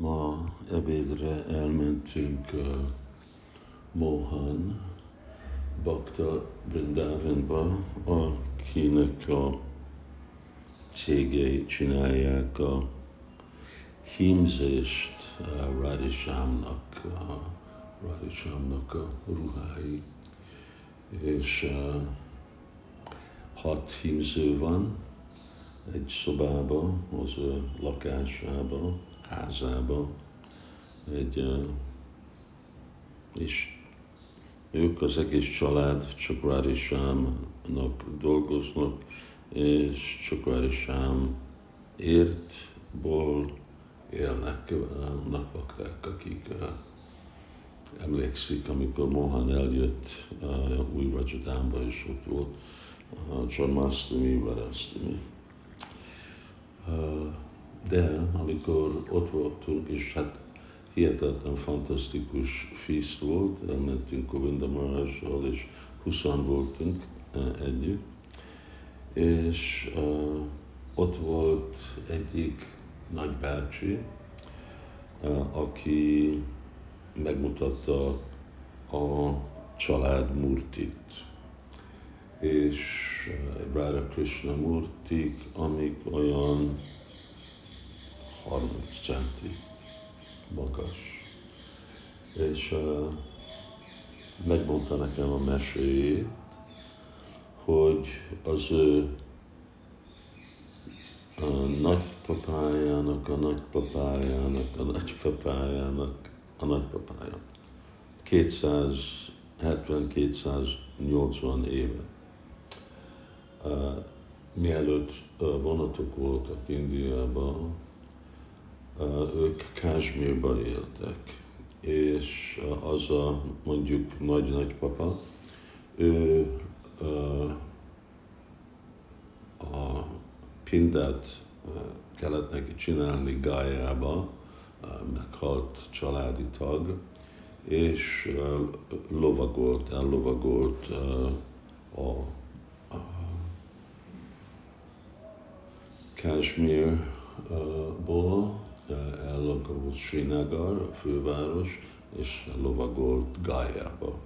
Ma ebédre elmentünk uh, Mohan Bakta Brindavanba, akinek a cégei csinálják a hímzést uh, Radishámnak, uh, Radishámnak a ruhái. És uh, hat hímző van egy szobába, az ő lakásába, házába, egy, és ők az egész család csak Sámnak dolgoznak, és csak Sám értból élnek, napakták, akik emlékszik, amikor Mohan eljött uh, új Rajadánba, és ott volt uh, John Mastami. Uh, de amikor ott voltunk, és hát hihetetlen fantasztikus feast volt, elmentünk Govinda Marázsral, és 20 voltunk uh, együtt, és uh, ott volt egyik nagybácsi, uh, aki megmutatta a család murtit. És uh, Radha Krishna murtik, amik olyan 30 centi magas. És uh, megmondta nekem a meséjét, hogy az ő a nagypapájának, a nagypapájának, a nagypapájának, a nagypapája. 270-280 éve. Uh, mielőtt vonatok voltak Indiában, ők Kásmírba éltek, és az a mondjuk nagy-nagypapa, ő a pindát kellett neki csinálni Gájába, meghalt családi tag, és lovagolt, ellovagolt a, a Kásmírból, ellovagolt Srinagar, a főváros, és lovagolt Gájába.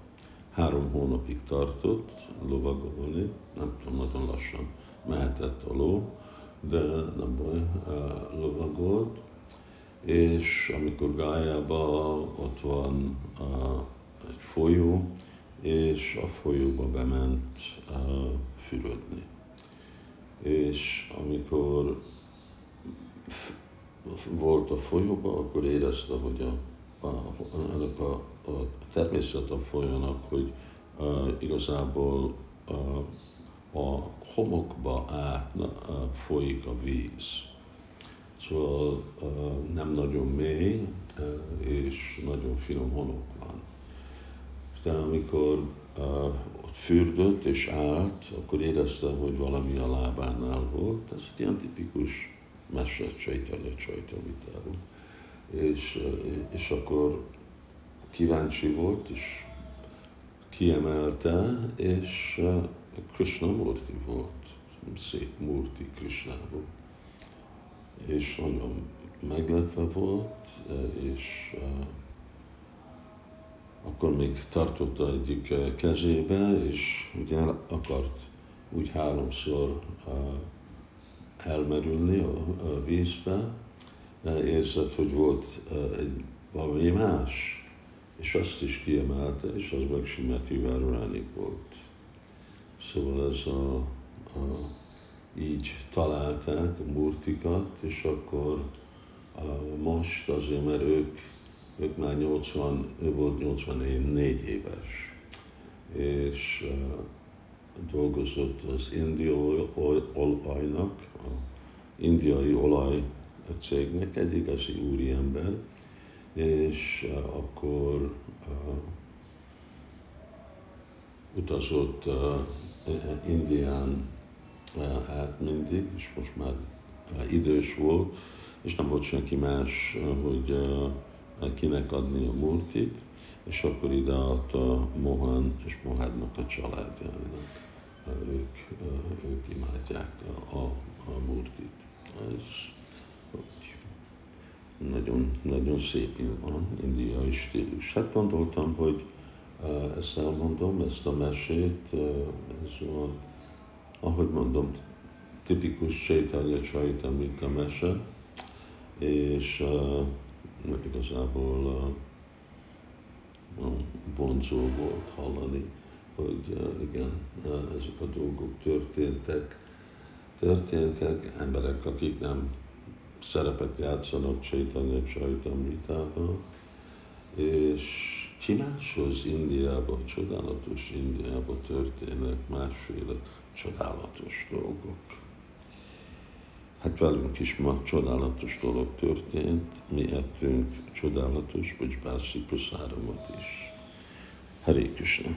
Három hónapig tartott lovagolni, nem tudom, nagyon lassan mehetett a ló, de nem baj, lovagolt, és amikor Gájába ott van egy folyó, és a folyóba bement fürödni. És amikor volt a folyóban, akkor érezte, hogy a, a, ennek a, a természet a folyónak, hogy uh, igazából uh, a homokba át uh, folyik a víz. Szóval uh, nem nagyon mély, és nagyon finom homok van. De amikor uh, ott fürdött és állt, akkor érezte, hogy valami a lábánál volt. Ez egy ilyen tipikus mese Csaitanya Csaitamitaru. És, és akkor kíváncsi volt, és kiemelte, és Krishna Murti volt, szép Murti Krishnából. És nagyon meglepve volt, és akkor még tartotta egyik kezébe, és ugye akart úgy háromszor elmerülni a, a vízbe, érzett, hogy volt egy, valami más, és azt is kiemelte, és az meg Simeti Várurányi volt. Szóval ez a, a, így találták a murtikat, és akkor a, most azért, mert ők, ők már 80, ő volt 84 éves, és dolgozott az indiai olajnak, a indiai olaj cégnek, egy igazi úriember, és uh, akkor uh, utazott uh, Indián uh, át mindig, és most már uh, idős volt, és nem volt senki más, uh, hogy uh, kinek adni a murtit, és akkor ide adta Mohan és Mohadnak a családjának ők, ők imádják a, a, a murtit. Ez nagyon, nagyon szép van, indiai stílus. Hát gondoltam, hogy ezt elmondom, ezt a mesét, ez van, ahogy mondom, tipikus Chaitanya Chaitamrita mese, és uh, igazából uh, vonzó volt hallani, hogy uh, igen, uh, ezek a dolgok történtek, történtek, emberek, akik nem szerepet játszanak Chaitanya Chaitamritában, és csináshoz Indiában, csodálatos Indiában történnek másféle csodálatos dolgok. Hát velünk is ma csodálatos dolog történt, mi ettünk csodálatos Bujbási Prasáramot is. Hare Krishna!